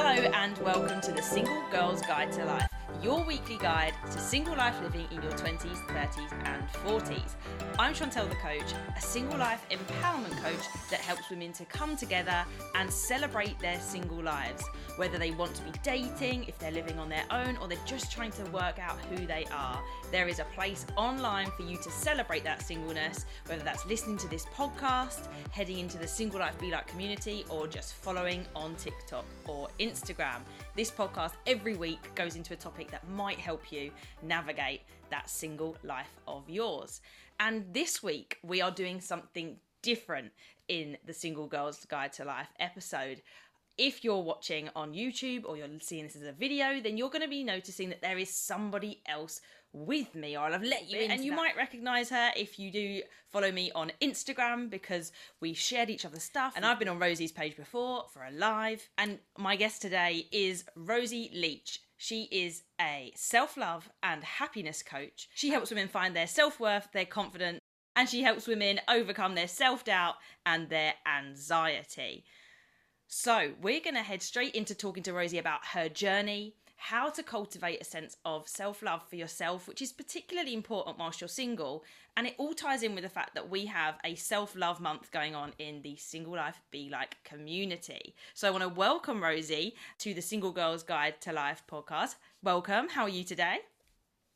Hello, and welcome to the Single Girl's Guide to Life, your weekly guide to single life living in your 20s, 30s, and 40s. I'm Chantelle the Coach, a single life empowerment coach that helps women to come together and celebrate their single lives, whether they want to be dating, if they're living on their own, or they're just trying to work out who they are. There is a place online for you to celebrate that singleness, whether that's listening to this podcast, heading into the Single Life Be Like community, or just following on TikTok or Instagram. This podcast every week goes into a topic that might help you navigate that single life of yours. And this week, we are doing something different in the Single Girls Guide to Life episode if you're watching on YouTube or you're seeing this as a video, then you're going to be noticing that there is somebody else with me, or I'll have let you in. And you that. might recognize her if you do follow me on Instagram because we've shared each other's stuff. And I've been on Rosie's page before for a live. And my guest today is Rosie Leach. She is a self love and happiness coach. She helps women find their self worth, their confidence, and she helps women overcome their self doubt and their anxiety. So, we're going to head straight into talking to Rosie about her journey, how to cultivate a sense of self love for yourself, which is particularly important whilst you're single. And it all ties in with the fact that we have a self love month going on in the Single Life Be Like community. So, I want to welcome Rosie to the Single Girls Guide to Life podcast. Welcome. How are you today?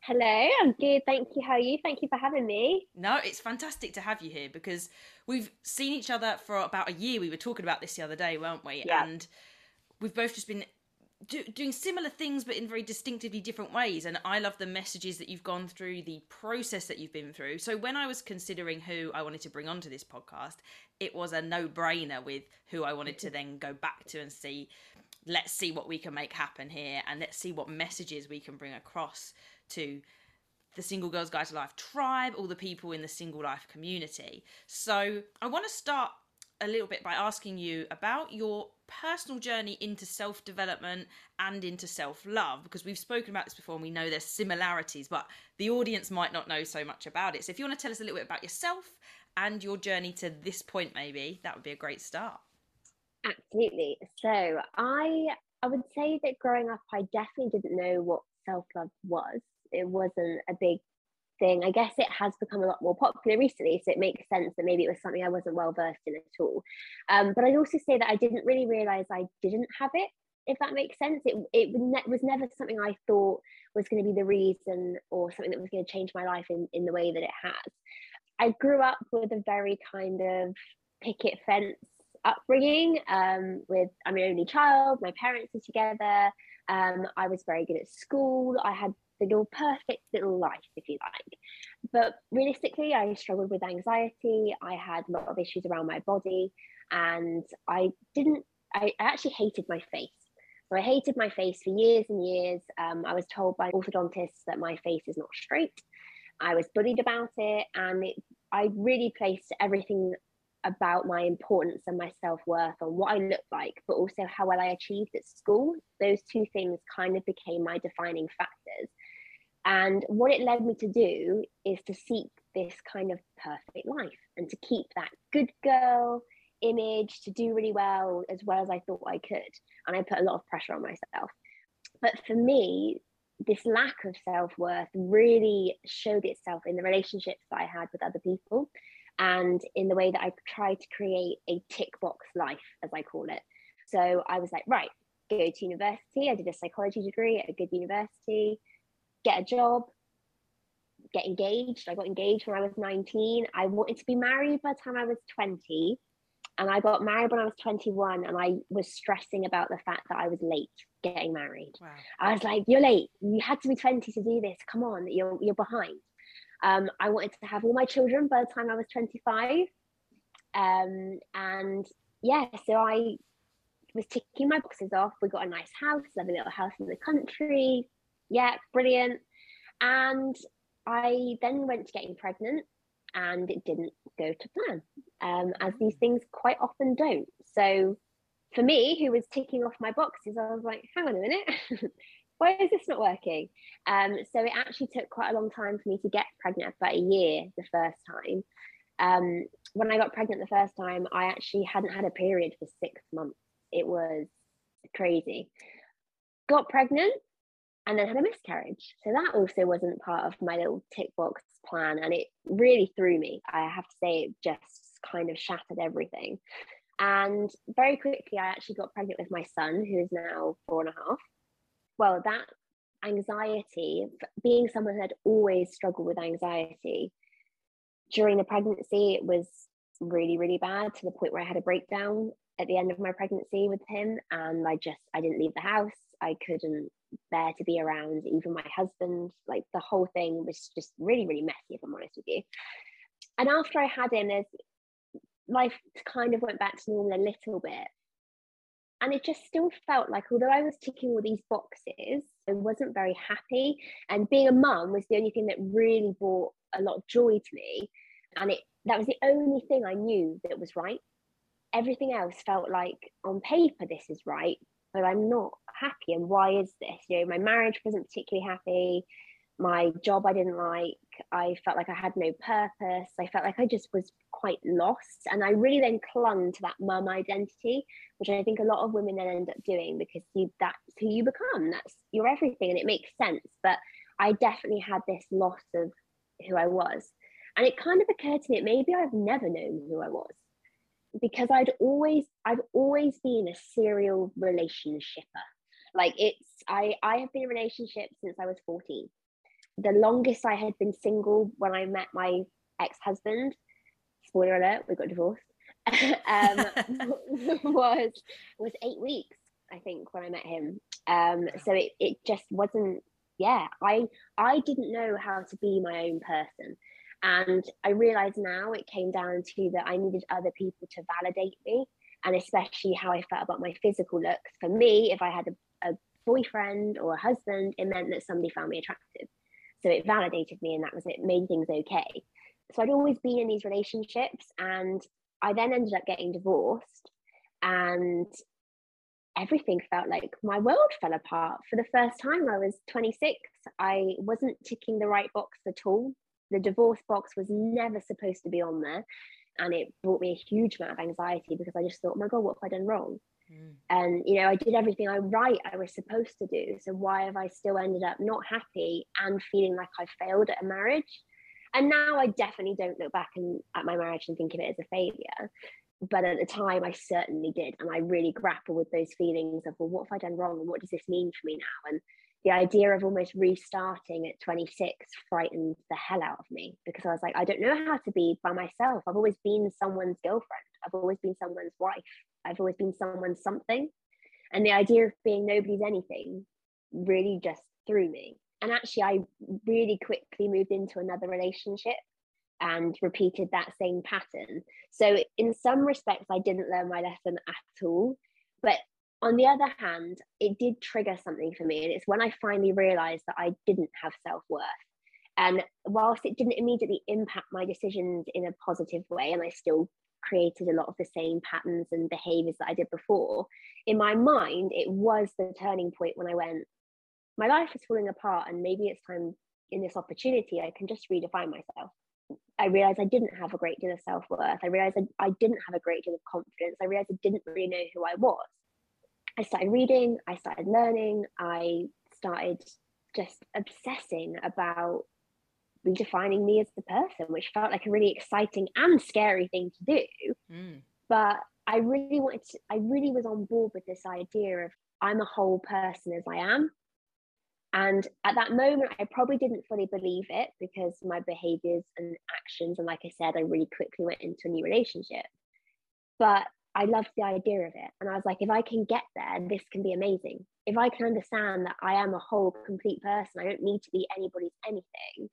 Hello, I'm good. Thank you. How are you? Thank you for having me. No, it's fantastic to have you here because we've seen each other for about a year. We were talking about this the other day, weren't we? Yeah. And we've both just been do, doing similar things but in very distinctively different ways and i love the messages that you've gone through the process that you've been through so when i was considering who i wanted to bring onto this podcast it was a no-brainer with who i wanted to then go back to and see let's see what we can make happen here and let's see what messages we can bring across to the Single Girls Guide to Life tribe, all the people in the Single Life community. So I want to start a little bit by asking you about your personal journey into self development and into self love because we've spoken about this before and we know there's similarities, but the audience might not know so much about it. So if you want to tell us a little bit about yourself and your journey to this point, maybe that would be a great start. Absolutely. So I I would say that growing up, I definitely didn't know what self love was it wasn't a big I guess it has become a lot more popular recently, so it makes sense that maybe it was something I wasn't well versed in at all. Um, but I'd also say that I didn't really realize I didn't have it, if that makes sense. It, it was never something I thought was going to be the reason or something that was going to change my life in, in the way that it has. I grew up with a very kind of picket fence upbringing um, with I'm an only child, my parents are together. Um, I was very good at school. I had the perfect little life, if you like. But realistically, I struggled with anxiety. I had a lot of issues around my body, and I didn't, I actually hated my face. So I hated my face for years and years. Um, I was told by orthodontists that my face is not straight. I was bullied about it, and it, I really placed everything about my importance and my self worth on what I looked like, but also how well I achieved at school. Those two things kind of became my defining factors. And what it led me to do is to seek this kind of perfect life and to keep that good girl image, to do really well as well as I thought I could. And I put a lot of pressure on myself. But for me, this lack of self worth really showed itself in the relationships that I had with other people and in the way that I tried to create a tick box life, as I call it. So I was like, right, go to university. I did a psychology degree at a good university get a job, get engaged. I got engaged when I was 19. I wanted to be married by the time I was 20. And I got married when I was 21 and I was stressing about the fact that I was late getting married. Wow. I was like, you're late. You had to be 20 to do this. Come on, you're, you're behind. Um, I wanted to have all my children by the time I was 25. Um, and yeah, so I was ticking my boxes off. We got a nice house, lovely little house in the country, yeah, brilliant. And I then went to getting pregnant and it didn't go to plan, um, as these things quite often don't. So for me, who was ticking off my boxes, I was like, hang on a minute, why is this not working? Um, so it actually took quite a long time for me to get pregnant, about a year the first time. Um, when I got pregnant the first time, I actually hadn't had a period for six months. It was crazy. Got pregnant and then had a miscarriage. So that also wasn't part of my little tick box plan. And it really threw me. I have to say, it just kind of shattered everything. And very quickly, I actually got pregnant with my son, who is now four and a half. Well, that anxiety, being someone who had always struggled with anxiety, during the pregnancy, it was really, really bad to the point where I had a breakdown at the end of my pregnancy with him. And I just, I didn't leave the house. I couldn't bear to be around even my husband. Like the whole thing was just really, really messy, if I'm honest with you. And after I had him, there's life kind of went back to normal a little bit. And it just still felt like, although I was ticking all these boxes, I wasn't very happy. And being a mum was the only thing that really brought a lot of joy to me. And it that was the only thing I knew that was right. Everything else felt like on paper this is right, but I'm not happy. And why is this? You know, my marriage wasn't particularly happy my job I didn't like. I felt like I had no purpose. I felt like I just was quite lost. And I really then clung to that mum identity, which I think a lot of women then end up doing because you that's who you become. That's your everything and it makes sense. But I definitely had this loss of who I was. And it kind of occurred to me, maybe I've never known who I was. Because I'd always, I've always been a serial relationshipper. Like it's I I have been in a relationship since I was 14 the longest I had been single when I met my ex husband, spoiler alert, we got divorced, um, was was eight weeks, I think, when I met him. Um, so it, it just wasn't, yeah, I I didn't know how to be my own person. And I realize now it came down to that I needed other people to validate me and especially how I felt about my physical looks. For me, if I had a, a boyfriend or a husband, it meant that somebody found me attractive. So it validated me and that was it, made things okay. So I'd always been in these relationships and I then ended up getting divorced and everything felt like my world fell apart. For the first time, I was 26. I wasn't ticking the right box at all. The divorce box was never supposed to be on there. And it brought me a huge amount of anxiety because I just thought, oh my God, what have I done wrong? Mm. And you know, I did everything I right I was supposed to do. So why have I still ended up not happy and feeling like I failed at a marriage? And now I definitely don't look back and, at my marriage and think of it as a failure. But at the time, I certainly did. And I really grapple with those feelings of, well, what have I done wrong? And what does this mean for me now? And the idea of almost restarting at 26 frightened the hell out of me because I was like, I don't know how to be by myself. I've always been someone's girlfriend, I've always been someone's wife. I've always been someone's something. And the idea of being nobody's anything really just threw me. And actually, I really quickly moved into another relationship and repeated that same pattern. So, in some respects, I didn't learn my lesson at all. But on the other hand, it did trigger something for me. And it's when I finally realized that I didn't have self worth. And whilst it didn't immediately impact my decisions in a positive way, and I still created a lot of the same patterns and behaviors that I did before. In my mind, it was the turning point when I went, my life is falling apart, and maybe it's time in this opportunity I can just redefine myself. I realized I didn't have a great deal of self worth. I realized I, I didn't have a great deal of confidence. I realized I didn't really know who I was. I started reading, I started learning, I started just obsessing about redefining me as the person, which felt like a really exciting and scary thing to do. Mm. But I really wanted to, I really was on board with this idea of I'm a whole person as I am. And at that moment, I probably didn't fully believe it because my behaviors and actions, and like I said, I really quickly went into a new relationship. But I loved the idea of it. And I was like, if I can get there, this can be amazing. If I can understand that I am a whole, complete person, I don't need to be anybody's anything,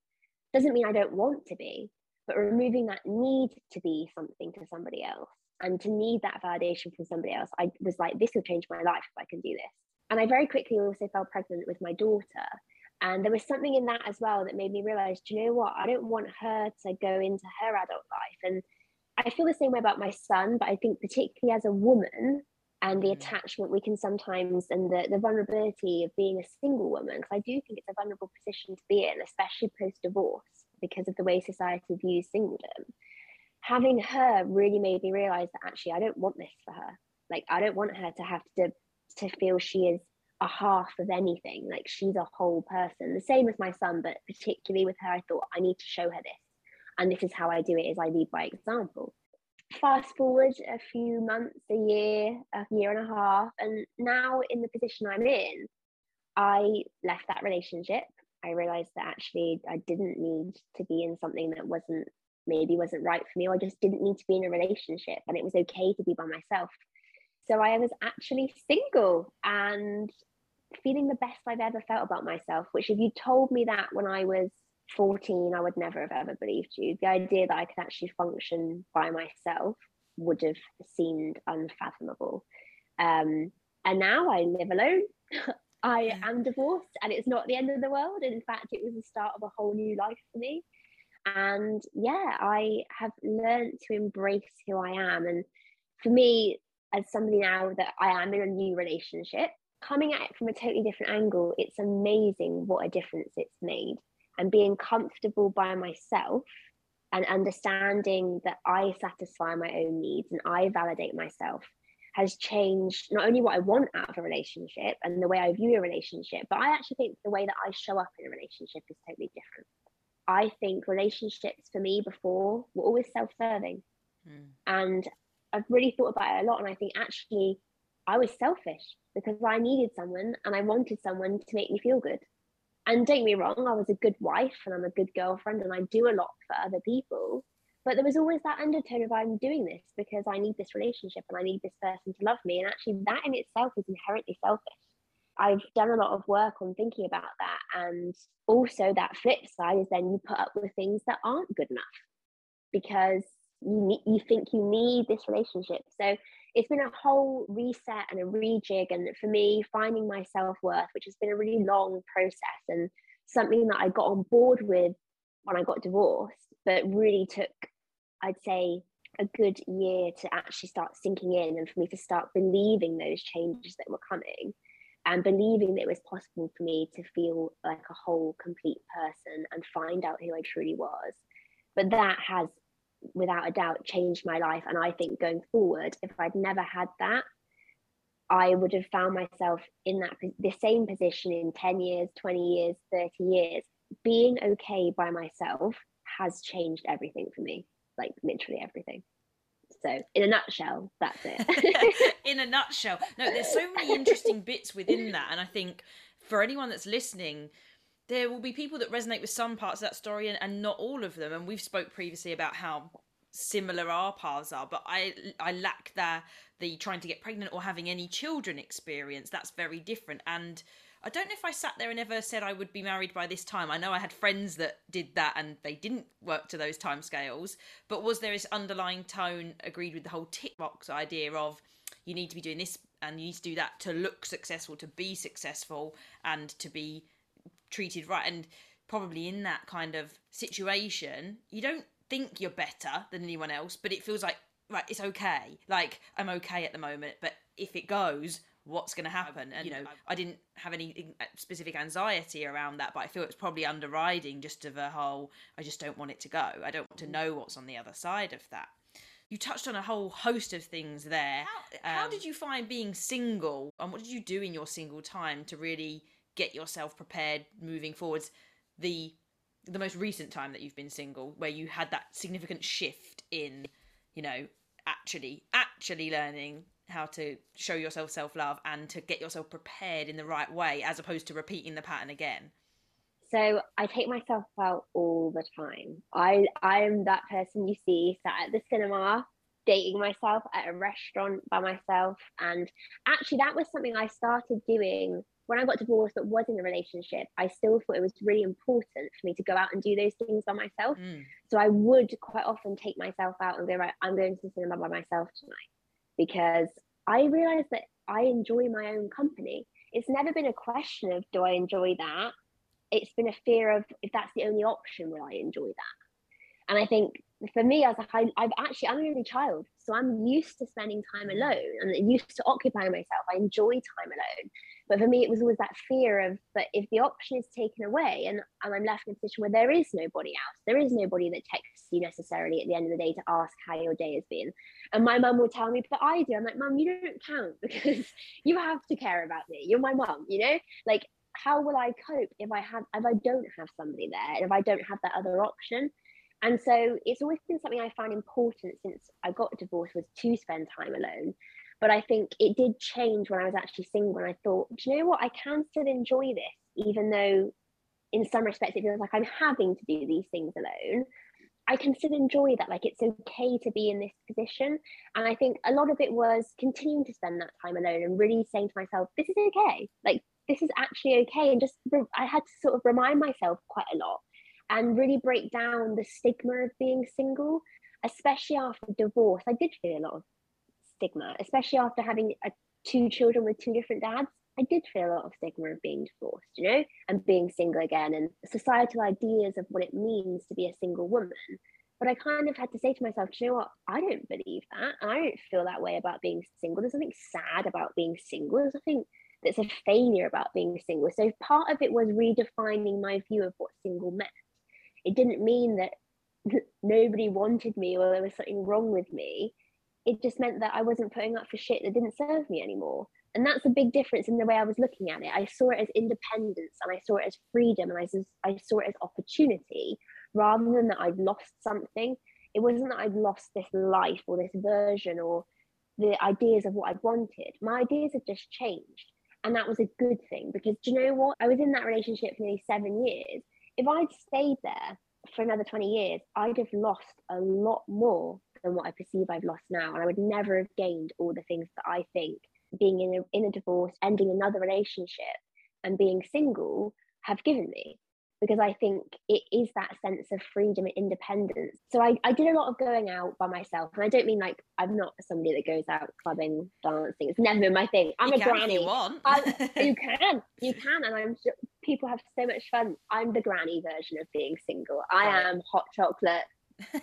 doesn't mean I don't want to be, but removing that need to be something to somebody else and to need that validation from somebody else, I was like, this will change my life if I can do this. And I very quickly also fell pregnant with my daughter. And there was something in that as well that made me realize, do you know what? I don't want her to go into her adult life. And I feel the same way about my son, but I think particularly as a woman and the mm. attachment we can sometimes and the, the vulnerability of being a single woman, because I do think it's a vulnerable position to be in, especially post divorce, because of the way society views singledom. Having her really made me realize that actually I don't want this for her. Like I don't want her to have to to feel she is a half of anything. Like she's a whole person. The same with my son, but particularly with her, I thought I need to show her this. And this is how I do it is I lead by example. Fast forward a few months, a year, a year and a half, and now in the position I'm in, I left that relationship. I realized that actually I didn't need to be in something that wasn't maybe wasn't right for me, or I just didn't need to be in a relationship, and it was okay to be by myself. So I was actually single and feeling the best I've ever felt about myself, which if you told me that when I was 14, I would never have ever believed you. The idea that I could actually function by myself would have seemed unfathomable. Um, and now I live alone. I am divorced and it's not the end of the world. In fact, it was the start of a whole new life for me. And yeah, I have learned to embrace who I am. And for me, as somebody now that I am in a new relationship, coming at it from a totally different angle, it's amazing what a difference it's made. And being comfortable by myself and understanding that I satisfy my own needs and I validate myself has changed not only what I want out of a relationship and the way I view a relationship, but I actually think the way that I show up in a relationship is totally different. I think relationships for me before were always self serving. Mm. And I've really thought about it a lot. And I think actually I was selfish because I needed someone and I wanted someone to make me feel good. And don't get me wrong, I was a good wife and I'm a good girlfriend and I do a lot for other people. But there was always that undertone of I'm doing this because I need this relationship and I need this person to love me. And actually, that in itself is inherently selfish. I've done a lot of work on thinking about that. And also, that flip side is then you put up with things that aren't good enough because you, need, you think you need this relationship. So it's been a whole reset and a rejig. And for me, finding my self worth, which has been a really long process and something that I got on board with when I got divorced, but really took, I'd say, a good year to actually start sinking in and for me to start believing those changes that were coming and believing that it was possible for me to feel like a whole complete person and find out who I truly was. But that has without a doubt changed my life. And I think going forward, if I'd never had that, I would have found myself in that the same position in 10 years, 20 years, 30 years. Being okay by myself has changed everything for me, like literally everything. So, in a nutshell, that's it. in a nutshell. No, there's so many interesting bits within that. And I think for anyone that's listening, there will be people that resonate with some parts of that story and, and not all of them. And we've spoke previously about how similar our paths are, but I I lack that the trying to get pregnant or having any children experience. That's very different. And I don't know if I sat there and ever said I would be married by this time. I know I had friends that did that and they didn't work to those timescales. But was there this underlying tone agreed with the whole tick box idea of you need to be doing this and you need to do that to look successful, to be successful, and to be treated right and probably in that kind of situation you don't think you're better than anyone else but it feels like right it's okay. Like i'm okay at the moment but if it goes what's going to happen? And you know i didn't have any specific anxiety around that but i feel it's probably underriding just of a whole i just don't want it to go. I don't want to know what's on the other side of that. You touched on a whole host of things there how, how um, did you find being single and what did you do in your single time to really get yourself prepared moving forwards the the most recent time that you've been single where you had that significant shift in you know actually actually learning how to show yourself self-love and to get yourself prepared in the right way as opposed to repeating the pattern again. So i take myself out all the time. I i am that person you see sat at the cinema dating myself at a restaurant by myself and actually that was something i started doing when I got divorced but was in a relationship, I still thought it was really important for me to go out and do those things by myself. Mm. So I would quite often take myself out and go, right, I'm going to the cinema by myself tonight because I realized that I enjoy my own company. It's never been a question of do I enjoy that? It's been a fear of if that's the only option, will I enjoy that? And I think for me, I was like, I, I've actually, I'm an only child. So I'm used to spending time alone and used to occupying myself. I enjoy time alone. But for me, it was always that fear of, but if the option is taken away and, and I'm left in a position where there is nobody else, there is nobody that texts you necessarily at the end of the day to ask how your day has been. And my mum will tell me, but I do. I'm like, mum, you don't count because you have to care about me. You're my mum, you know? Like, how will I cope if I have if I don't have somebody there and if I don't have that other option? And so it's always been something I found important since I got divorced was to spend time alone. But I think it did change when I was actually single and I thought, do you know what? I can still enjoy this, even though in some respects it feels like I'm having to do these things alone. I can still enjoy that. Like it's okay to be in this position. And I think a lot of it was continuing to spend that time alone and really saying to myself, this is okay. Like this is actually okay. And just I had to sort of remind myself quite a lot and really break down the stigma of being single, especially after divorce. I did feel a lot of stigma, especially after having a, two children with two different dads. I did feel a lot of stigma of being divorced, you know, and being single again, and societal ideas of what it means to be a single woman. But I kind of had to say to myself, you know what? I don't believe that. I don't feel that way about being single. There's nothing sad about being single. There's nothing that's a failure about being single. So part of it was redefining my view of what single meant it didn't mean that nobody wanted me or there was something wrong with me. It just meant that I wasn't putting up for shit that didn't serve me anymore. And that's a big difference in the way I was looking at it. I saw it as independence and I saw it as freedom and I, I saw it as opportunity rather than that I'd lost something. It wasn't that I'd lost this life or this version or the ideas of what I'd wanted. My ideas had just changed. And that was a good thing because do you know what? I was in that relationship for nearly seven years if I'd stayed there for another 20 years, I'd have lost a lot more than what I perceive I've lost now. And I would never have gained all the things that I think being in a, in a divorce, ending another relationship, and being single have given me because I think it is that sense of freedom and independence. So I, I did a lot of going out by myself. And I don't mean like I'm not somebody that goes out clubbing, dancing. It's never my thing. I'm you a granny. You, want. I, you can. You can. And I'm sure people have so much fun. I'm the granny version of being single. I am hot chocolate,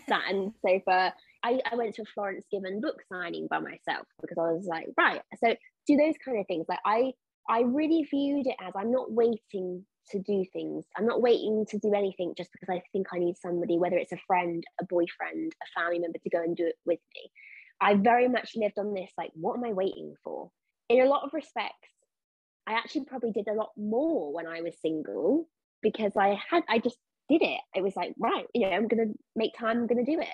satin sofa. I, I went to a Florence Given book signing by myself because I was like, right. So do those kind of things. Like I I really viewed it as I'm not waiting to do things. I'm not waiting to do anything just because I think I need somebody, whether it's a friend, a boyfriend, a family member to go and do it with me. I very much lived on this like, what am I waiting for? In a lot of respects, I actually probably did a lot more when I was single because I had, I just did it. It was like, right, you know, I'm going to make time, I'm going to do it.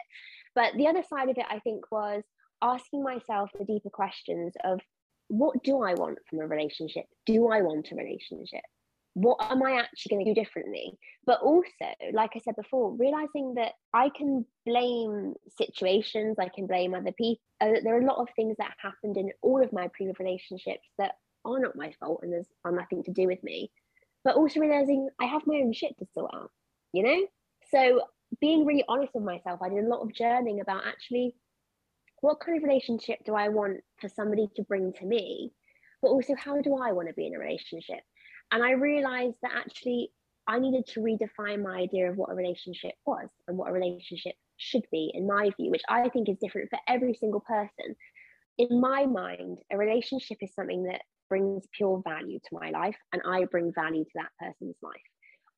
But the other side of it, I think, was asking myself the deeper questions of what do I want from a relationship? Do I want a relationship? What am I actually going to do differently? But also, like I said before, realizing that I can blame situations, I can blame other people. Uh, there are a lot of things that happened in all of my previous relationships that are not my fault and there's are nothing to do with me. But also realizing I have my own shit to sort out, you know? So being really honest with myself, I did a lot of journaling about actually what kind of relationship do I want for somebody to bring to me? But also, how do I want to be in a relationship? And I realized that actually I needed to redefine my idea of what a relationship was and what a relationship should be, in my view, which I think is different for every single person. In my mind, a relationship is something that brings pure value to my life, and I bring value to that person's life.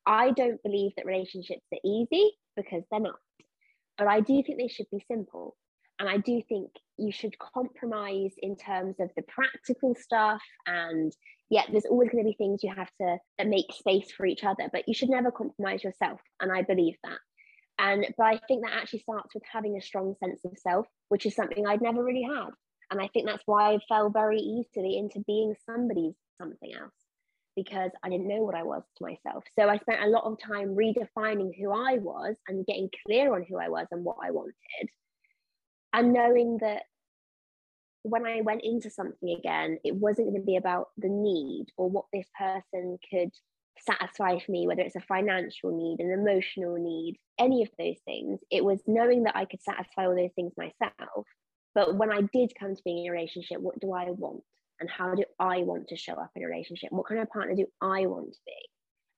I don't believe that relationships are easy because they're not, but I do think they should be simple. And I do think you should compromise in terms of the practical stuff and yeah, there's always going to be things you have to make space for each other, but you should never compromise yourself. And I believe that. And but I think that actually starts with having a strong sense of self, which is something I'd never really had. And I think that's why I fell very easily into being somebody's something else because I didn't know what I was to myself. So I spent a lot of time redefining who I was and getting clear on who I was and what I wanted. And knowing that when I went into something again, it wasn't going to be about the need or what this person could satisfy for me, whether it's a financial need, an emotional need, any of those things. It was knowing that I could satisfy all those things myself. But when I did come to being in a relationship, what do I want? And how do I want to show up in a relationship? What kind of partner do I want to be?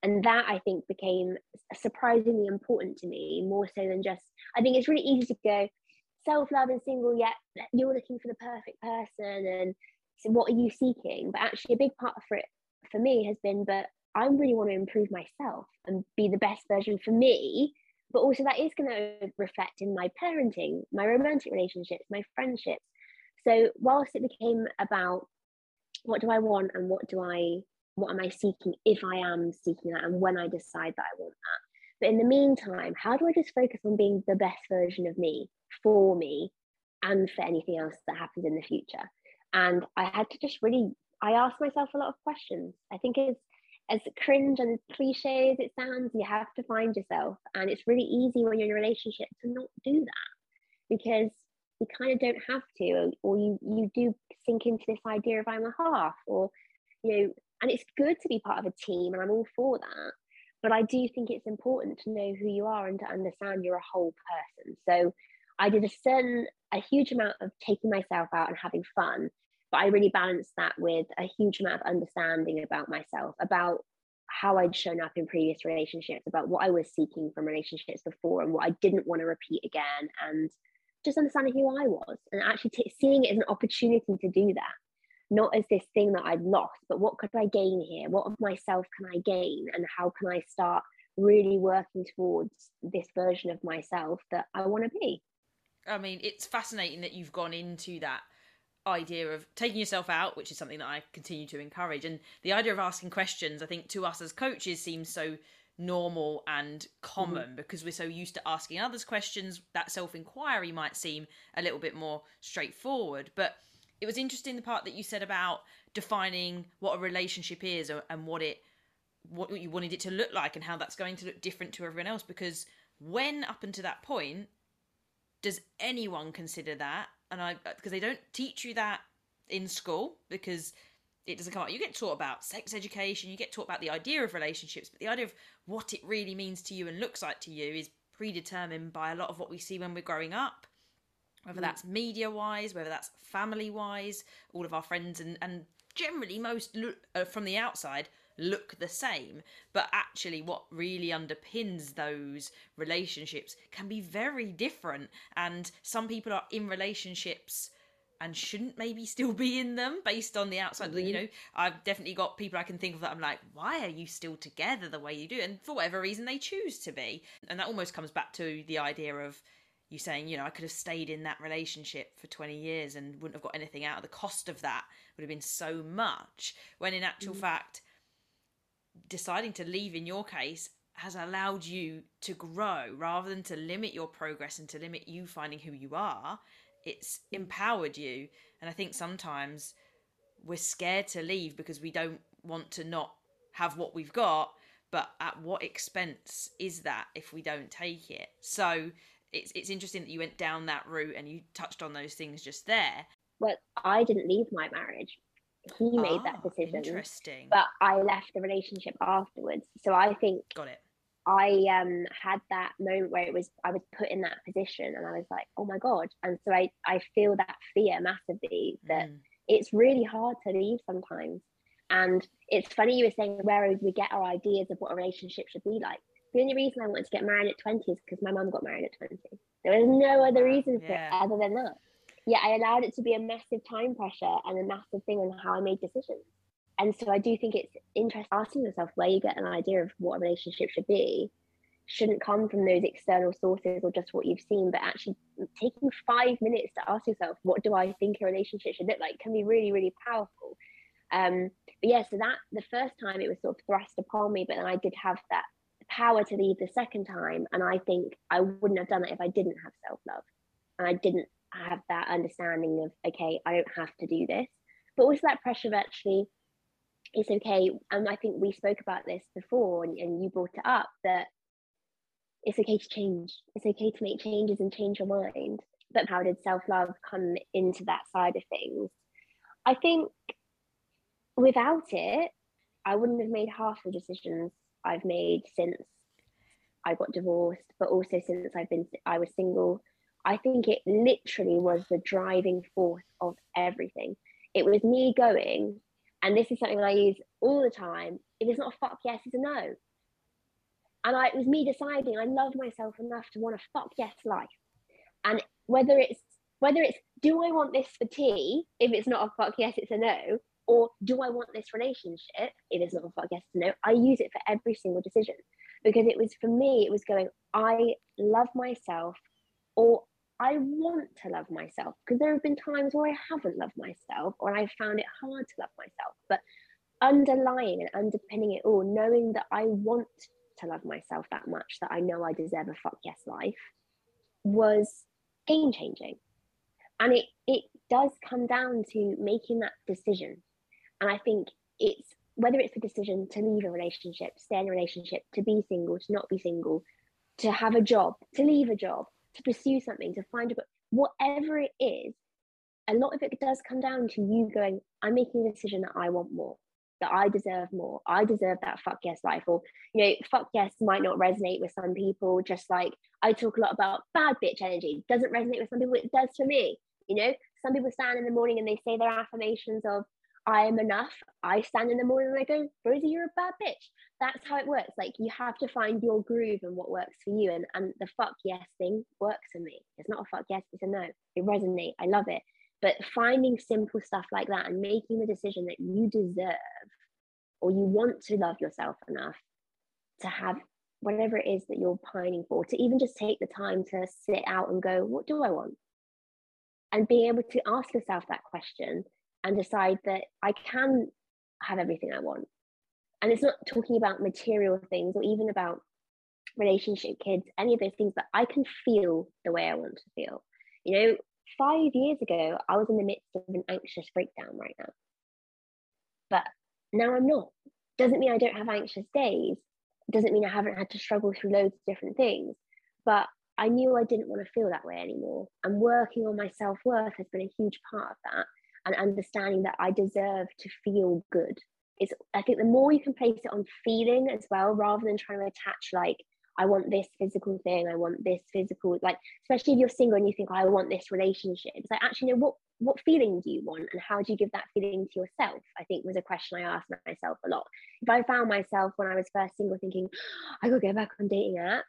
and that I think became surprisingly important to me, more so than just. I think it's really easy to go self love and single, yet you're looking for the perfect person, and so what are you seeking? But actually, a big part for it for me has been, but I really want to improve myself and be the best version for me. But also, that is going to reflect in my parenting, my romantic relationships, my friendships. So, whilst it became about what do I want and what do I what am I seeking if I am seeking that and when I decide that I want that. But in the meantime, how do I just focus on being the best version of me for me and for anything else that happens in the future? And I had to just really, I asked myself a lot of questions. I think it's as cringe and cliche as it sounds, you have to find yourself. And it's really easy when you're in a relationship to not do that because you kind of don't have to, or you you do sink into this idea of I'm a half, or you know, and it's good to be part of a team, and I'm all for that. But I do think it's important to know who you are and to understand you're a whole person. So I did a certain, a huge amount of taking myself out and having fun, but I really balanced that with a huge amount of understanding about myself, about how I'd shown up in previous relationships, about what I was seeking from relationships before and what I didn't want to repeat again, and just understanding who I was and actually t- seeing it as an opportunity to do that, not as this thing that I'd lost, but what could I gain here? What of myself can I gain? And how can I start really working towards this version of myself that I want to be? I mean, it's fascinating that you've gone into that idea of taking yourself out, which is something that I continue to encourage. And the idea of asking questions, I think to us as coaches seems so normal and common mm-hmm. because we're so used to asking others questions that self-inquiry might seem a little bit more straightforward but it was interesting the part that you said about defining what a relationship is and what it what you wanted it to look like and how that's going to look different to everyone else because when up until that point does anyone consider that and i because they don't teach you that in school because it doesn't come up. You get taught about sex education, you get taught about the idea of relationships, but the idea of what it really means to you and looks like to you is predetermined by a lot of what we see when we're growing up. Whether mm. that's media wise, whether that's family wise, all of our friends and, and generally most look, uh, from the outside look the same, but actually, what really underpins those relationships can be very different. And some people are in relationships and shouldn't maybe still be in them based on the outside. Mm-hmm. You know, I've definitely got people I can think of that I'm like, why are you still together the way you do? And for whatever reason, they choose to be. And that almost comes back to the idea of you saying, you know, I could have stayed in that relationship for 20 years and wouldn't have got anything out. Of the cost of that would have been so much. When in actual mm-hmm. fact, deciding to leave in your case has allowed you to grow rather than to limit your progress and to limit you finding who you are it's empowered you and i think sometimes we're scared to leave because we don't want to not have what we've got but at what expense is that if we don't take it so it's it's interesting that you went down that route and you touched on those things just there well i didn't leave my marriage he made that ah, decision interesting but i left the relationship afterwards so i think got it I um had that moment where it was I was put in that position and I was like, oh my God. And so I, I feel that fear massively that mm. it's really hard to leave sometimes. And it's funny you were saying where we get our ideas of what a relationship should be like. The only reason I wanted to get married at 20 is because my mum got married at 20. There was no other reason for yeah. it other than that. Yeah, I allowed it to be a massive time pressure and a massive thing on how I made decisions and so I do think it's interesting asking yourself where you get an idea of what a relationship should be shouldn't come from those external sources or just what you've seen, but actually taking five minutes to ask yourself, what do I think a relationship should look like, can be really, really powerful. Um, but yeah, so that the first time it was sort of thrust upon me, but then I did have that power to leave the second time. And I think I wouldn't have done it if I didn't have self love and I didn't have that understanding of, okay, I don't have to do this. But also that pressure of actually it's okay. And I think we spoke about this before, and, and you brought it up that it's okay to change. It's okay to make changes and change your mind. But how did self love come into that side of things? I think without it, I wouldn't have made half the decisions I've made since I got divorced, but also since I've been I was single. I think it literally was the driving force of everything. It was me going, and this is something that I use all the time. If it's not a fuck yes, it's a no. And I, it was me deciding I love myself enough to want a fuck yes life. And whether it's whether it's do I want this for tea? If it's not a fuck yes, it's a no. Or do I want this relationship? If it's not a fuck yes, it's a no. I use it for every single decision because it was for me, it was going, I love myself or I want to love myself because there have been times where I haven't loved myself or I found it hard to love myself. But underlying and underpinning it all, knowing that I want to love myself that much, that I know I deserve a fuck yes life, was game changing. And it it does come down to making that decision. And I think it's whether it's the decision to leave a relationship, stay in a relationship, to be single, to not be single, to have a job, to leave a job, to pursue something, to find a book, whatever it is, a lot of it does come down to you going, I'm making a decision that I want more, that I deserve more. I deserve that fuck yes life. Or, you know, fuck yes might not resonate with some people, just like I talk a lot about bad bitch energy. Doesn't resonate with some people, it does for me. You know, some people stand in the morning and they say their affirmations of, I am enough. I stand in the morning and I go, Rosie, you're a bad bitch. That's how it works. Like you have to find your groove and what works for you. And and the fuck yes thing works for me. It's not a fuck yes, it's a no. It resonates. I love it. But finding simple stuff like that and making the decision that you deserve or you want to love yourself enough to have whatever it is that you're pining for, to even just take the time to sit out and go, what do I want? And being able to ask yourself that question and decide that I can have everything I want. And it's not talking about material things or even about relationship, kids, any of those things, but I can feel the way I want to feel. You know, five years ago, I was in the midst of an anxious breakdown right now. But now I'm not. Doesn't mean I don't have anxious days. Doesn't mean I haven't had to struggle through loads of different things. But I knew I didn't want to feel that way anymore. And working on my self worth has been a huge part of that and understanding that I deserve to feel good. It's I think the more you can place it on feeling as well, rather than trying to attach like I want this physical thing, I want this physical, like especially if you're single and you think I want this relationship. It's like actually, know what what feeling do you want and how do you give that feeling to yourself? I think was a question I asked myself a lot. If I found myself when I was first single thinking, I could go back on dating apps,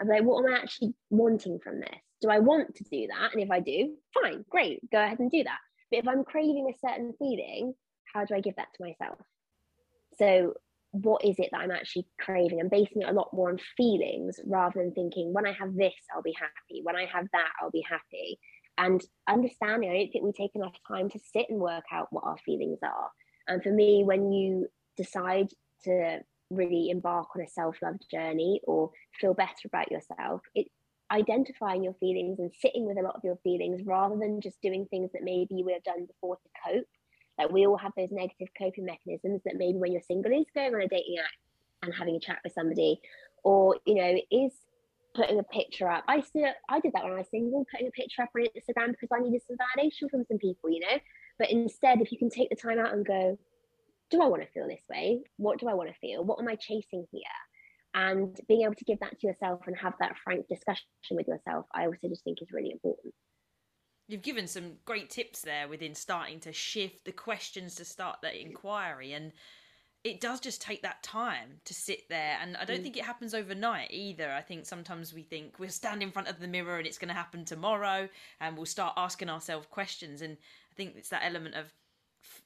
I'm like, what am I actually wanting from this? Do I want to do that? And if I do, fine, great, go ahead and do that. But if I'm craving a certain feeling, how do I give that to myself? So, what is it that I'm actually craving? I'm basing it a lot more on feelings rather than thinking, when I have this, I'll be happy. When I have that, I'll be happy. And understanding, I don't think we take enough time to sit and work out what our feelings are. And for me, when you decide to really embark on a self love journey or feel better about yourself, it identifying your feelings and sitting with a lot of your feelings rather than just doing things that maybe you would have done before to cope. Like we all have those negative coping mechanisms that maybe when you're single is going on a dating app and having a chat with somebody, or you know, is putting a picture up. I still I did that when I was single, putting a picture up on Instagram because I needed some validation from some people, you know. But instead, if you can take the time out and go, do I want to feel this way? What do I want to feel? What am I chasing here? And being able to give that to yourself and have that frank discussion with yourself i also just think is really important. You've given some great tips there within starting to shift the questions to start that inquiry. And it does just take that time to sit there. And i don't mm. think it happens overnight either. I think sometimes we think we'll stand in front of the mirror and it's going to happen tomorrow and we'll start asking ourselves questions. And i think it's that element of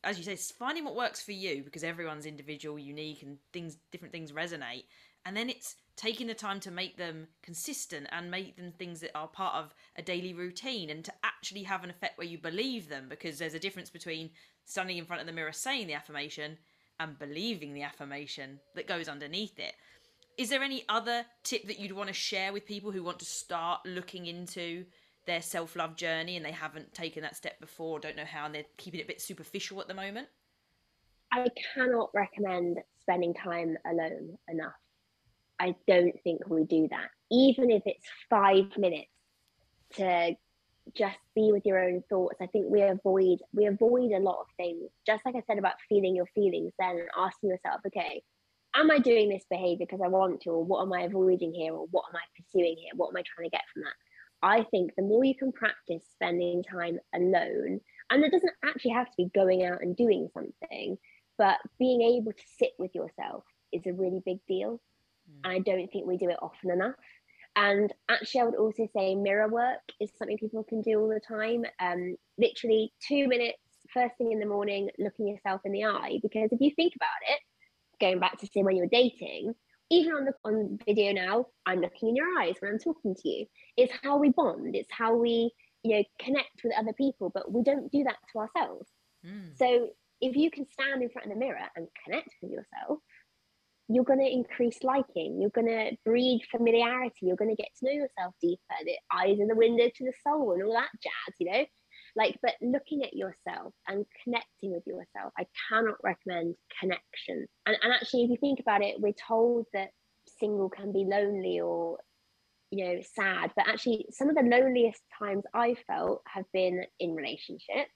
as you say finding what works for you because everyone's individual unique and things different things resonate and then it's taking the time to make them consistent and make them things that are part of a daily routine and to actually have an effect where you believe them because there's a difference between standing in front of the mirror saying the affirmation and believing the affirmation that goes underneath it. Is there any other tip that you'd want to share with people who want to start looking into their self-love journey and they haven't taken that step before don't know how and they're keeping it a bit superficial at the moment? I cannot recommend spending time alone enough I don't think we do that. Even if it's five minutes to just be with your own thoughts. I think we avoid we avoid a lot of things. Just like I said about feeling your feelings, then asking yourself, okay, am I doing this behavior because I want to, or what am I avoiding here, or what am I pursuing here? What am I trying to get from that? I think the more you can practice spending time alone, and it doesn't actually have to be going out and doing something, but being able to sit with yourself is a really big deal. And I don't think we do it often enough. And actually, I would also say mirror work is something people can do all the time. Um, literally two minutes, first thing in the morning, looking yourself in the eye. Because if you think about it, going back to say when you're dating, even on the on video now, I'm looking in your eyes when I'm talking to you. It's how we bond. It's how we you know connect with other people, but we don't do that to ourselves. Mm. So if you can stand in front of the mirror and connect with yourself, you're going to increase liking. You're going to breed familiarity. You're going to get to know yourself deeper. The eyes are the window to the soul and all that jazz, you know? Like, but looking at yourself and connecting with yourself, I cannot recommend connection. And, and actually, if you think about it, we're told that single can be lonely or you know sad but actually some of the loneliest times i felt have been in relationships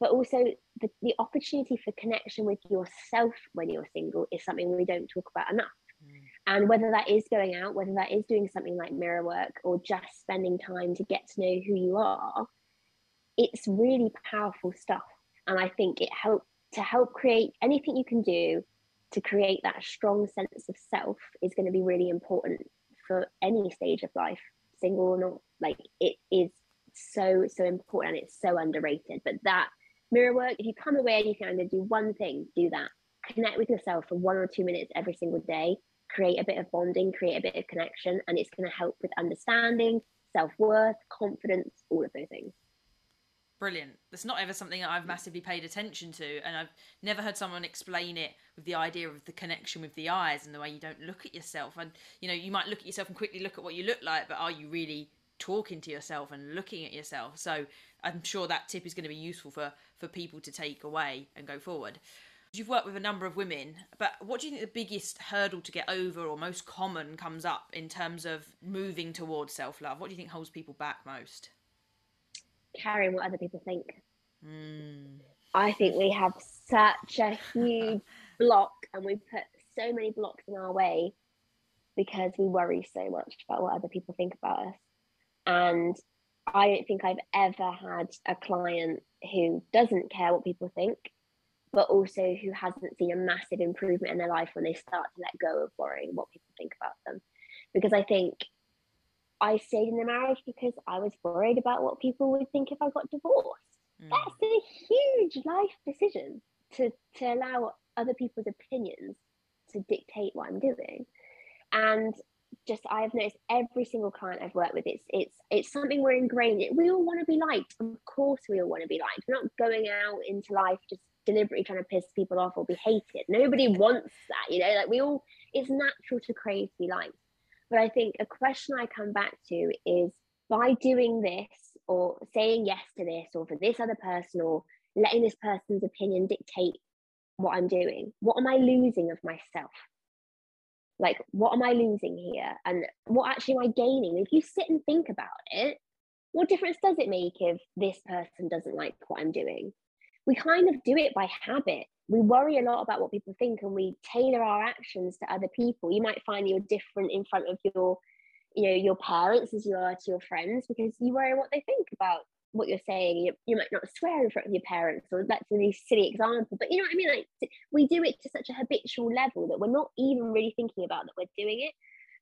but also the, the opportunity for connection with yourself when you're single is something we don't talk about enough. Mm. and whether that is going out whether that is doing something like mirror work or just spending time to get to know who you are it's really powerful stuff. And i think it helps to help create anything you can do to create that strong sense of self is going to be really important for any stage of life single or not. Like it is so so important and it's so underrated but that mirror work if you come away and you going to do one thing do that. Connect with yourself for one or two minutes every single day. Create a bit of bonding create a bit of connection and it's going to help with understanding self-worth confidence all of those things. Brilliant. That's not ever something that i've massively paid attention to and i've never heard someone explain it with the idea of the connection with the eyes and the way you don't look at yourself. And you know you might look at yourself and quickly look at what you look like but are you really talking to yourself and looking at yourself? So i'm sure that tip is going to be useful for for people to take away and go forward you've worked with a number of women but what do you think the biggest hurdle to get over or most common comes up in terms of moving towards self-love what do you think holds people back most caring what other people think. Mm. I think we have such a huge block and we put so many blocks in our way because we worry so much about what other people think about us. And I don't think I've ever had a client who doesn't care what people think, but also who hasn't seen a massive improvement in their life when they start to let go of worrying what people think about them. Because I think I stayed in the marriage because I was worried about what people would think if I got divorced. Mm. That's a huge life decision to to allow other people's opinions to dictate what I'm doing. And just I've noticed every single client I've worked with, it's it's it's something we're ingrained in. We all want to be liked. Of course we all want to be liked. We're not going out into life just deliberately trying to piss people off or be hated. Nobody wants that, you know, like we all it's natural to crave to be liked. But I think a question I come back to is by doing this or saying yes to this or for this other person or letting this person's opinion dictate what I'm doing, what am I losing of myself? Like, what am I losing here? And what actually am I gaining? If you sit and think about it, what difference does it make if this person doesn't like what I'm doing? We kind of do it by habit we worry a lot about what people think and we tailor our actions to other people you might find you're different in front of your you know your parents as you are to your friends because you worry what they think about what you're saying you, you might not swear in front of your parents or that's a really silly example but you know what i mean? Like we do it to such a habitual level that we're not even really thinking about that we're doing it.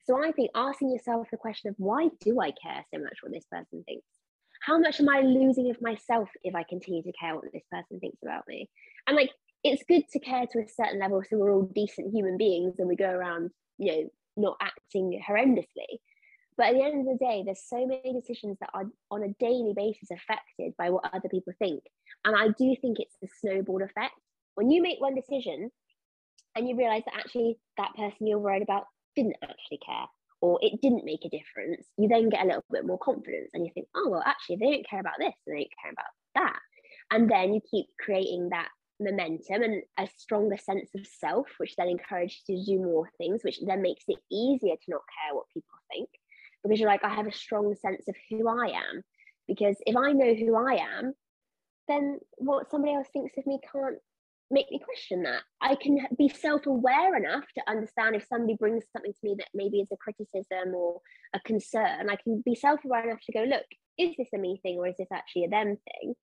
So i think asking yourself the question of why do i care so much what this person thinks? How much am i losing of myself if i continue to care what this person thinks about me? And like it's good to care to a certain level so we're all decent human beings and we go around you know not acting horrendously but at the end of the day there's so many decisions that are on a daily basis affected by what other people think. And i do think it's the snowball effect. When you make one decision and you realize that actually that person you're worried about didn't actually care or it didn't make a difference you then get a little bit more confidence and you think oh well actually they don't care about this and they don't care about that. And then you keep creating that momentum and a stronger sense of self, which then encourages you to do more things, which then makes it easier to not care what people think because you're like, I have a strong sense of who I am. Because if I know who I am, then what somebody else thinks of me can't make me question that. I can be self aware enough to understand if somebody brings something to me that maybe is a criticism or a concern. I can be self aware enough to go, look, is this a me thing or is this actually a them thing?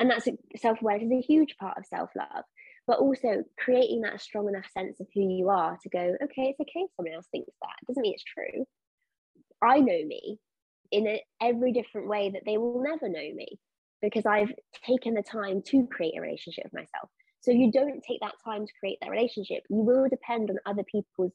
and that's self-awareness is a huge part of self-love but also creating that strong enough sense of who you are to go, okay, it's okay if someone else thinks that. It doesn't mean it's true. I know me in a, every different way that they will never know me because I've taken the time to create a relationship with myself. So you don't take that time to create that relationship, you will depend on other people's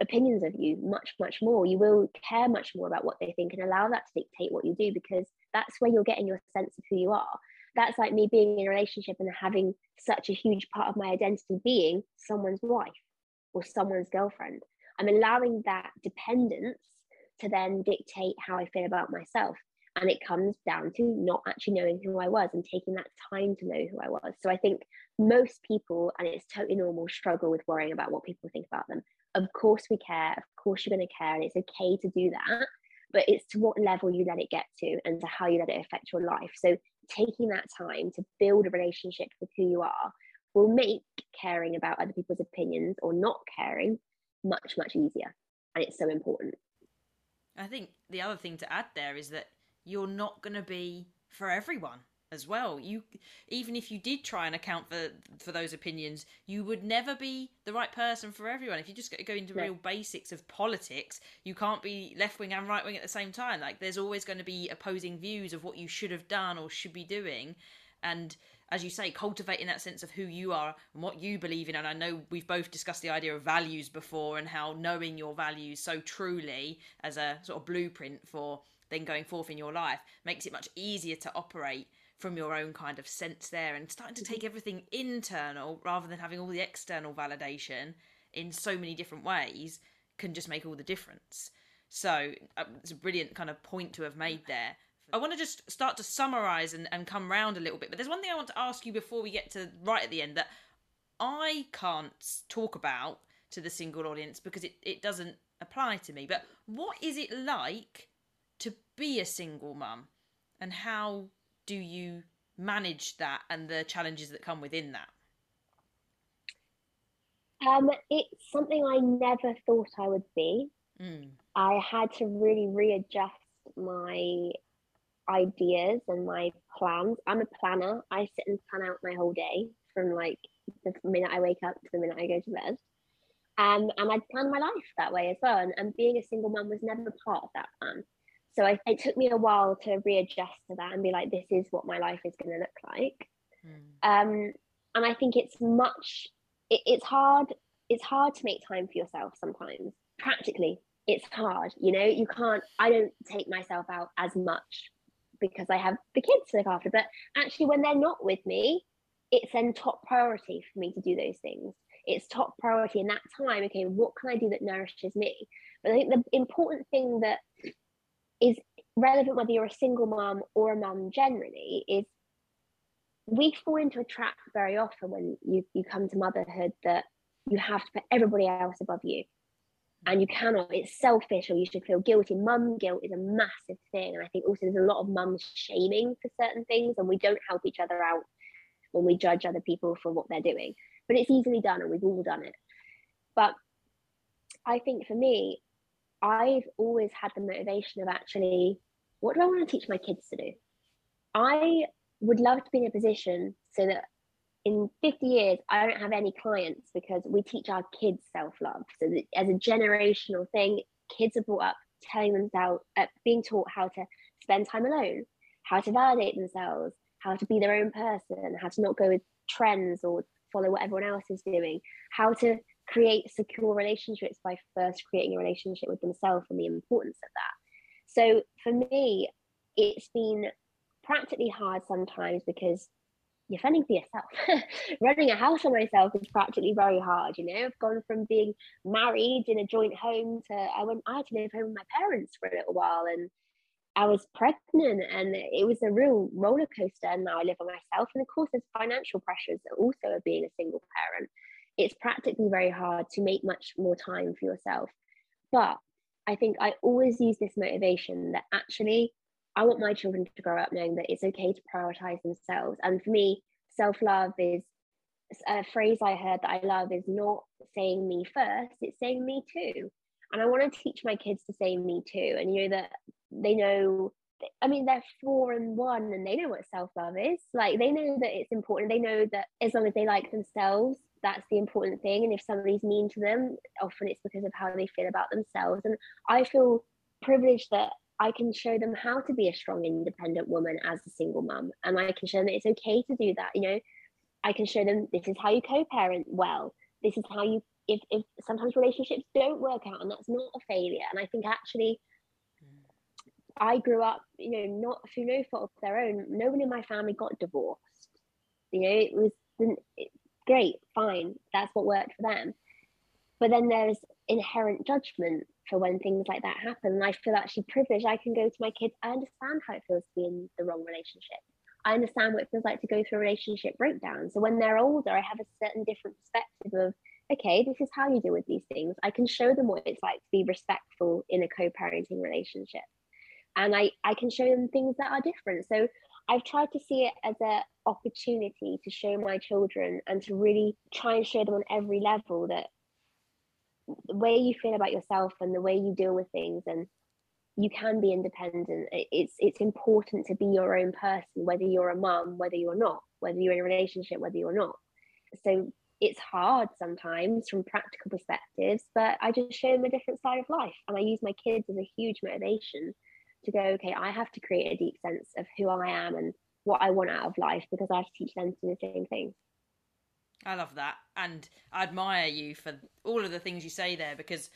opinions of you much, much more. You will care much more about what they think and allow that to dictate what you do because that's where you're getting your sense of who you are. That's like me being in a relationship and having such a huge part of my identity being someone's wife or someone's girlfriend. I'm allowing that dependence to then dictate how I feel about myself. And it comes down to not actually knowing who I was and taking that time to know who I was. So I think most people, and it's totally normal, struggle with worrying about what people think about them. Of course, we care. Of course, you're going to care. And it's okay to do that. But it's to what level you let it get to and to how you let it affect your life. So taking that time to build a relationship with who you are will make caring about other people's opinions or not caring much, much easier. And it's so important. I think the other thing to add there is that you're not going to be for everyone as well. You even if you did try and account for for those opinions, you would never be the right person for everyone. If you just go into real basics of politics, you can't be left wing and right wing at the same time. Like there's always going to be opposing views of what you should have done or should be doing, and as you say, cultivating that sense of who you are and what you believe in. And I know we've both discussed the idea of values before and how knowing your values so truly as a sort of blueprint for then going forth in your life makes it much easier to operate from your own kind of sense there and starting to take mm-hmm. everything internal rather than having all the external validation in so many different ways can just make all the difference. So uh, it's a brilliant kind of point to have made there. I want to just start to summarize and, and come round a little bit, but there's one thing I want to ask you before we get to right at the end that I can't talk about to the single audience because it, it doesn't apply to me. But what is it like to be a single mum and how do you manage that and the challenges that come within that? Um, it's something I never thought I would be. Mm. I had to really readjust my ideas and my plans. I'm a planner. I sit and plan out my whole day from like the minute I wake up to the minute I go to bed. Um, and I plan my life that way as well. And, and being a single mum was never part of that plan. So I, it took me a while to readjust to that and be like, this is what my life is going to look like. Mm. Um, and I think it's much, it, it's hard. It's hard to make time for yourself sometimes. Practically, it's hard. You know, you can't. I don't take myself out as much because I have the kids to look after. But actually, when they're not with me, it's then top priority for me to do those things. It's top priority in that time. Okay, what can I do that nourishes me? But I think the important thing that is relevant whether you're a single mom or a mom generally is we fall into a trap very often when you, you come to motherhood that you have to put everybody else above you and you cannot it's selfish or you should feel guilty. Mum guilt is a massive thing and i think also there's a lot of mums shaming for certain things and we don't help each other out when we judge other people for what they're doing. But it's easily done and we've all done it. But i think for me I've always had the motivation of actually, what do I want to teach my kids to do? I would love to be in a position so that in 50 years, I don't have any clients because we teach our kids self love. So, as a generational thing, kids are brought up telling themselves, uh, being taught how to spend time alone, how to validate themselves, how to be their own person, how to not go with trends or follow what everyone else is doing, how to create secure relationships by first creating a relationship with themselves and the importance of that. So for me, it's been practically hard sometimes because you're fending for yourself. Running a house on myself is practically very hard. You know, I've gone from being married in a joint home to I went I had to live home with my parents for a little while and I was pregnant and it was a real roller coaster. And now I live on myself. And of course, there's financial pressures also of being a single parent it's practically very hard to make much more time for yourself. But I think I always use this motivation that actually I want my children to grow up knowing that it's okay to prioritize themselves. And for me, self love is a phrase I heard that I love is not saying me first, it's saying me too. And I want to teach my kids to say me too. And you know that they know I mean, they're four and one, and they know what self love is. Like, they know that it's important. They know that as long as they like themselves, that's the important thing. And if somebody's mean to them, often it's because of how they feel about themselves. And I feel privileged that I can show them how to be a strong, independent woman as a single mum. And I can show them it's okay to do that. You know, I can show them this is how you co parent well. This is how you, if, if sometimes relationships don't work out and that's not a failure. And I think actually, I grew up, you know, not through no fault of their own. No one in my family got divorced. You know, it was great, fine, that's what worked for them. But then there's inherent judgment for when things like that happen. And I feel actually privileged. I can go to my kids, I understand how it feels to be in the wrong relationship. I understand what it feels like to go through a relationship breakdown. So when they're older, I have a certain different perspective of, okay, this is how you deal with these things. I can show them what it's like to be respectful in a co-parenting relationship and I, I can show them things that are different. So I've tried to see it as an opportunity to show my children and to really try and show them on every level that the way you feel about yourself and the way you deal with things and you can be independent it's it's important to be your own person whether you're a mom whether you're not whether you're in a relationship whether you're not so it's hard sometimes from practical perspectives but i just show them a different side of life and i use my kids as a huge motivation to go, okay, I have to create a deep sense of who I am and what I want out of life because I have to teach them to do the same thing. I love that. And I admire you for all of the things you say there because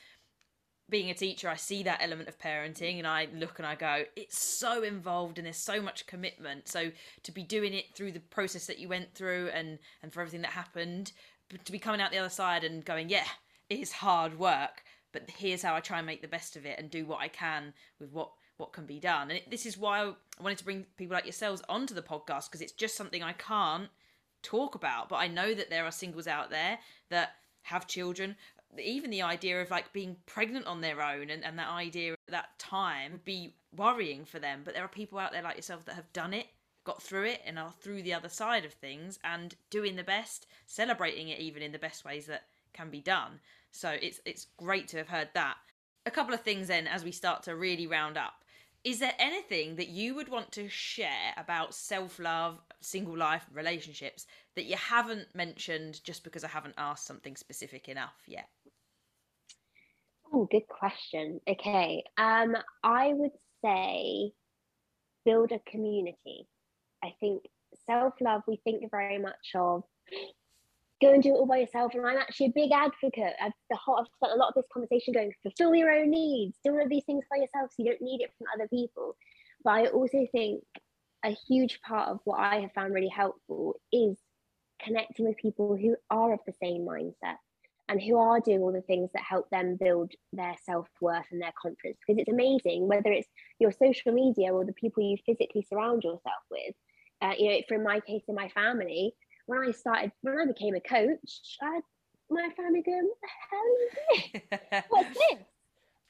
being a teacher, I see that element of parenting and I look and I go, it's so involved and there's so much commitment. So to be doing it through the process that you went through and, and for everything that happened, to be coming out the other side and going, yeah, it is hard work, but here's how I try and make the best of it and do what I can with what what can be done. And it, this is why I wanted to bring people like yourselves onto the podcast because it's just something I can't talk about. But I know that there are singles out there that have children. Even the idea of like being pregnant on their own and, and that idea that time would be worrying for them. But there are people out there like yourself that have done it, got through it, and are through the other side of things and doing the best, celebrating it even in the best ways that can be done. So it's it's great to have heard that. A couple of things then as we start to really round up is there anything that you would want to share about self love, single life, relationships that you haven't mentioned just because I haven't asked something specific enough yet? Oh, good question. Okay. Um, I would say build a community. I think self love, we think very much of go and do it all by yourself. And I'm actually a big advocate. I've, the whole, I've spent a lot of this conversation going, fulfill your own needs, do all of these things by yourself so you don't need it from other people. But I also think a huge part of what I have found really helpful is connecting with people who are of the same mindset and who are doing all the things that help them build their self-worth and their confidence because it's amazing whether it's your social media or the people you physically surround yourself with uh, you know from my case in my family when I started, when I became a coach, I my family going, what the hell is this? What's this?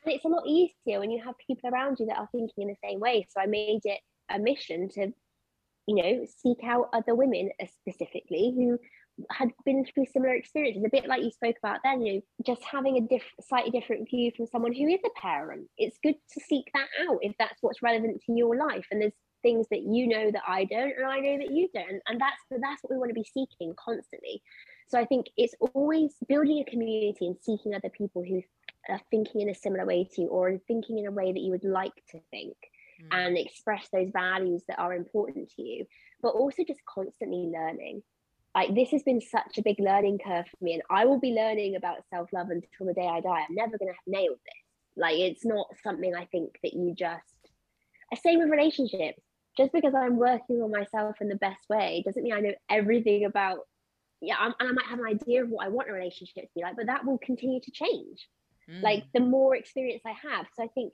And it's a lot easier when you have people around you that are thinking in the same way. So I made it a mission to, you know, seek out other women uh, specifically who had been through similar experiences, a bit like you spoke about then, you know, just having a diff- slightly different view from someone who is a parent. It's good to seek that out if that's what's relevant to your life. And there's things that you know that I don't and I know that you don't and that's that's what we want to be seeking constantly so I think it's always building a community and seeking other people who are thinking in a similar way to you or thinking in a way that you would like to think. And express those values that are important to you but also just constantly learning. Like this has been such a big learning curve for me and I will be learning about self-love until the day I die. I'm never going to have nailed this. Like it's not something I think that you just same with relationships. Just because I'm working on myself in the best way doesn't mean I know everything about yeah I'm, and I might have an idea of what I want a relationship to be like but that will continue to change. Mm. like the more experience I have. So I think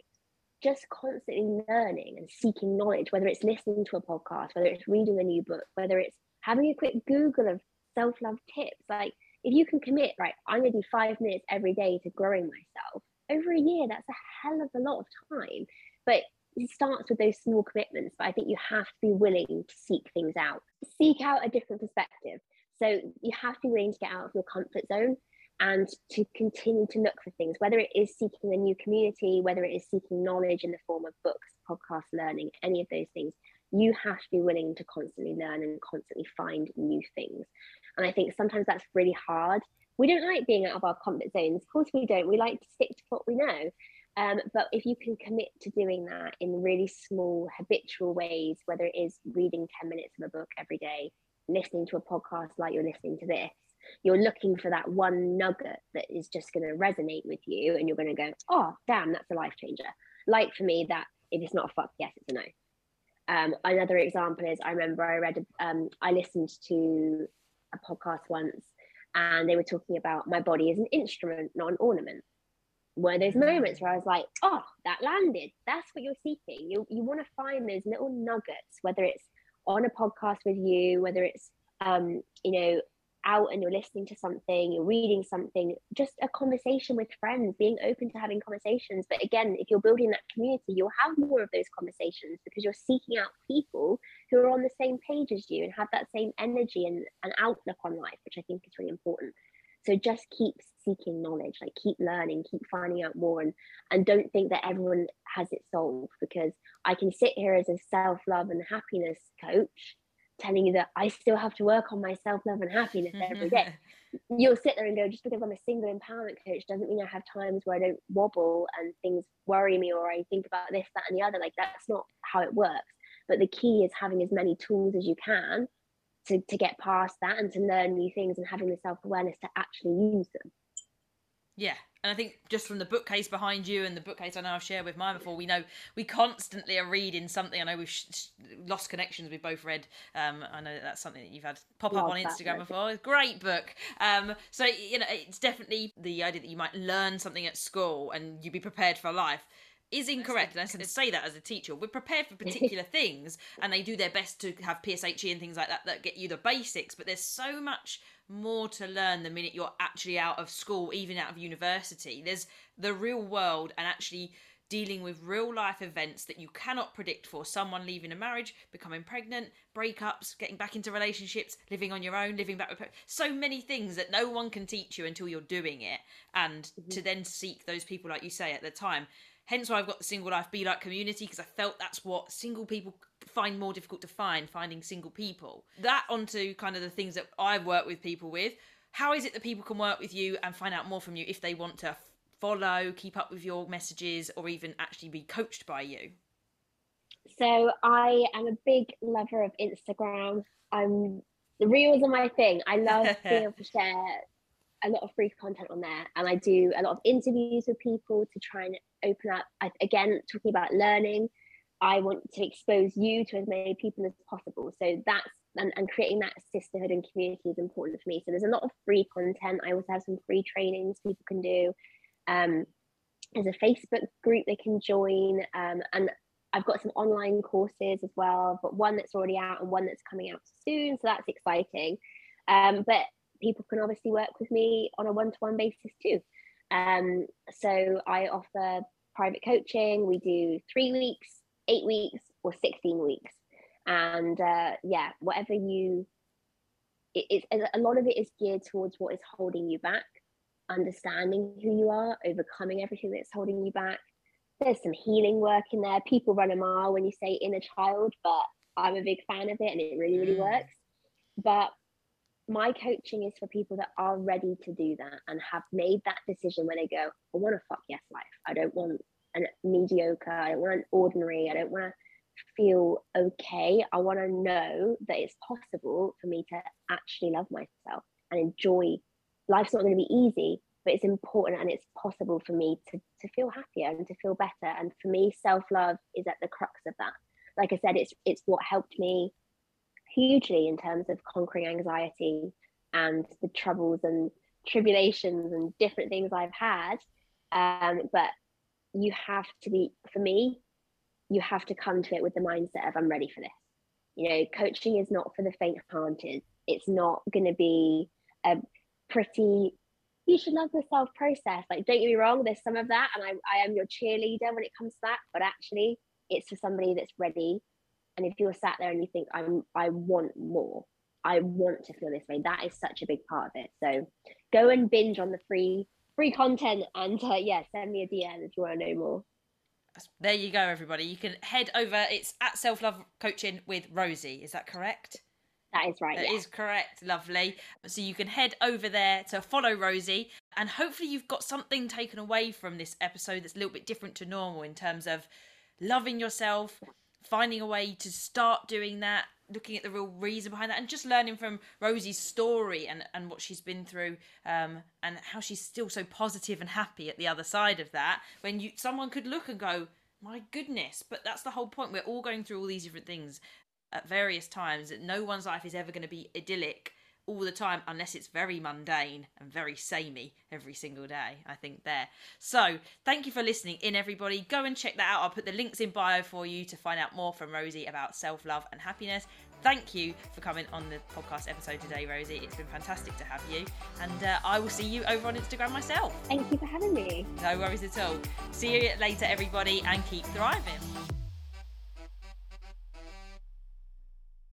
just constantly learning and seeking knowledge whether it's listening to a podcast whether it's reading a new book whether it's having a quick google of self-love tips like if you can commit right I'm going to do five minutes every day to growing myself over a year that's a hell of a lot of time but it starts with those small commitments, but I think you have to be willing to seek things out, seek out a different perspective. So you have to be willing to get out of your comfort zone. And to continue to look for things, whether it is seeking a new community, whether it is seeking knowledge in the form of books, podcast learning, any of those things, you have to be willing to constantly learn and constantly find new things. And I think sometimes that's really hard. We don't like being out of our comfort zones. Of course, we don't. We like to stick to what we know. Um, but if you can commit to doing that in really small, habitual ways, whether it is reading 10 minutes of a book every day, listening to a podcast like you're listening to this, you're looking for that one nugget that is just going to resonate with you and you're going to go oh damn that's a life changer like for me that if it's not a fuck yes it's a no um, another example is i remember i read um, i listened to a podcast once and they were talking about my body as an instrument not an ornament were those mm. moments where I was like, oh, that landed. That's what you're seeking. You, you want to find those little nuggets, whether it's on a podcast with you, whether it's, um, you know, out and you're listening to something, you're reading something, just a conversation with friends, being open to having conversations. But again, if you're building that community, you'll have more of those conversations because you're seeking out people who are on the same page as you and have that same energy and, and outlook on life, which I think is really important. So just keep seeking knowledge, like keep learning, keep finding out more, and and don't think that everyone has it solved because I can sit here as a self love and happiness coach telling you that I still have to work on my self love and happiness every day. Mm-hmm. You'll sit there and go, just because I'm a single empowerment coach doesn't mean I have times where I don't wobble and things worry me or I think about this, that, and the other. Like, that's not how it works. But the key is having as many tools as you can to, to get past that and to learn new things and having the self awareness to actually use them. Yeah, and I think just from the bookcase behind you and the bookcase I know I've shared with mine before, we know we constantly are reading something. I know we've sh- lost connections. We've both read. Um, I know that's something that you've had pop up on Instagram before. Great book. Um, so you know, it's definitely the idea that you might learn something at school and you be prepared for life is incorrect. And I can say that as a teacher. We're prepared for particular things, and they do their best to have PSHE and things like that that get you the basics. But there's so much more to learn the minute you're actually out of school, even out of university. There's the real world and actually dealing with real life events that you cannot predict for someone leaving a marriage, becoming pregnant, breakups, getting back into relationships, living on your own, living back with so many things that no one can teach you until you're doing it. And mm-hmm. to then seek those people, like you say at the time, Hence why I've got the single life be like community because I felt that's what single people find more difficult to find, finding single people. That onto kind of the things that I work with people with. How is it that people can work with you and find out more from you if they want to follow, keep up with your messages, or even actually be coached by you? So I am a big lover of Instagram. I'm the reels are my thing. I love being able to share a lot of free content on there and I do a lot of interviews with people to try and open up. I, again talking about learning I want to expose you to as many people as possible. So that's and, and creating that sisterhood and community is important for me. So there's a lot of free content. I also have some free trainings people can do. Um, there's a Facebook group they can join um, and I've got some online courses as well but one that's already out and one that's coming out soon so that's exciting. Um, but people can obviously work with me on a one-to-one basis too. Um, so I offer private coaching. We do three weeks, eight weeks, or 16 weeks. And uh, yeah, whatever you, it, it's a lot of it is geared towards what is holding you back, understanding who you are, overcoming everything that's holding you back. There's some healing work in there. People run a mile when you say inner child, but I'm a big fan of it and it really, really mm. works. But my coaching is for people that are ready to do that and have made that decision when they go, I want a fuck yes life. I don't want a mediocre, I don't want an ordinary, I don't want to feel okay. I want to know that it's possible for me to actually love myself and enjoy. Life's not going to be easy, but it's important and it's possible for me to, to feel happier and to feel better. And for me, self-love is at the crux of that. Like I said, it's it's what helped me hugely in terms of conquering anxiety and the troubles and tribulations and different things I've had. Um, but you have to be, for me, you have to come to it with the mindset of I'm ready for this. You know, coaching is not for the faint-hearted. It's not going to be a pretty. You should love the self process. Like, don't get me wrong. There's some of that, and I, I am your cheerleader when it comes to that. But actually, it's for somebody that's ready and if you're sat there and you think i'm i want more I want to feel this way. That is such a big part of it. So go and binge on the free free content and uh, yeah, send me a DM if you want to know more. There you go, everybody. You can head over. It's at Self Love Coaching with Rosie. Is that correct? That is right. That yeah. is correct. Lovely. So you can head over there to follow Rosie, and hopefully you've got something taken away from this episode that's a little bit different to normal in terms of loving yourself, finding a way to start doing that, looking at the real reason behind that, and just learning from Rosie's story and, and what she's been through, um, and how she's still so positive and happy at the other side of that. When you someone could look and go, my goodness, but that's the whole point. We're all going through all these different things at various times. No one's life is ever going to be idyllic all the time unless it's very mundane and very samey every single day i think there. So thank you for listening in everybody. Go and check that out. I'll put the links in bio for you to find out more from rosie about self-love and happiness. Thank you for coming on the podcast episode today rosie. It's been fantastic to have you. And uh, i will see you over on instagram myself. Thank you for having me. No worries at all. See you later everybody and keep thriving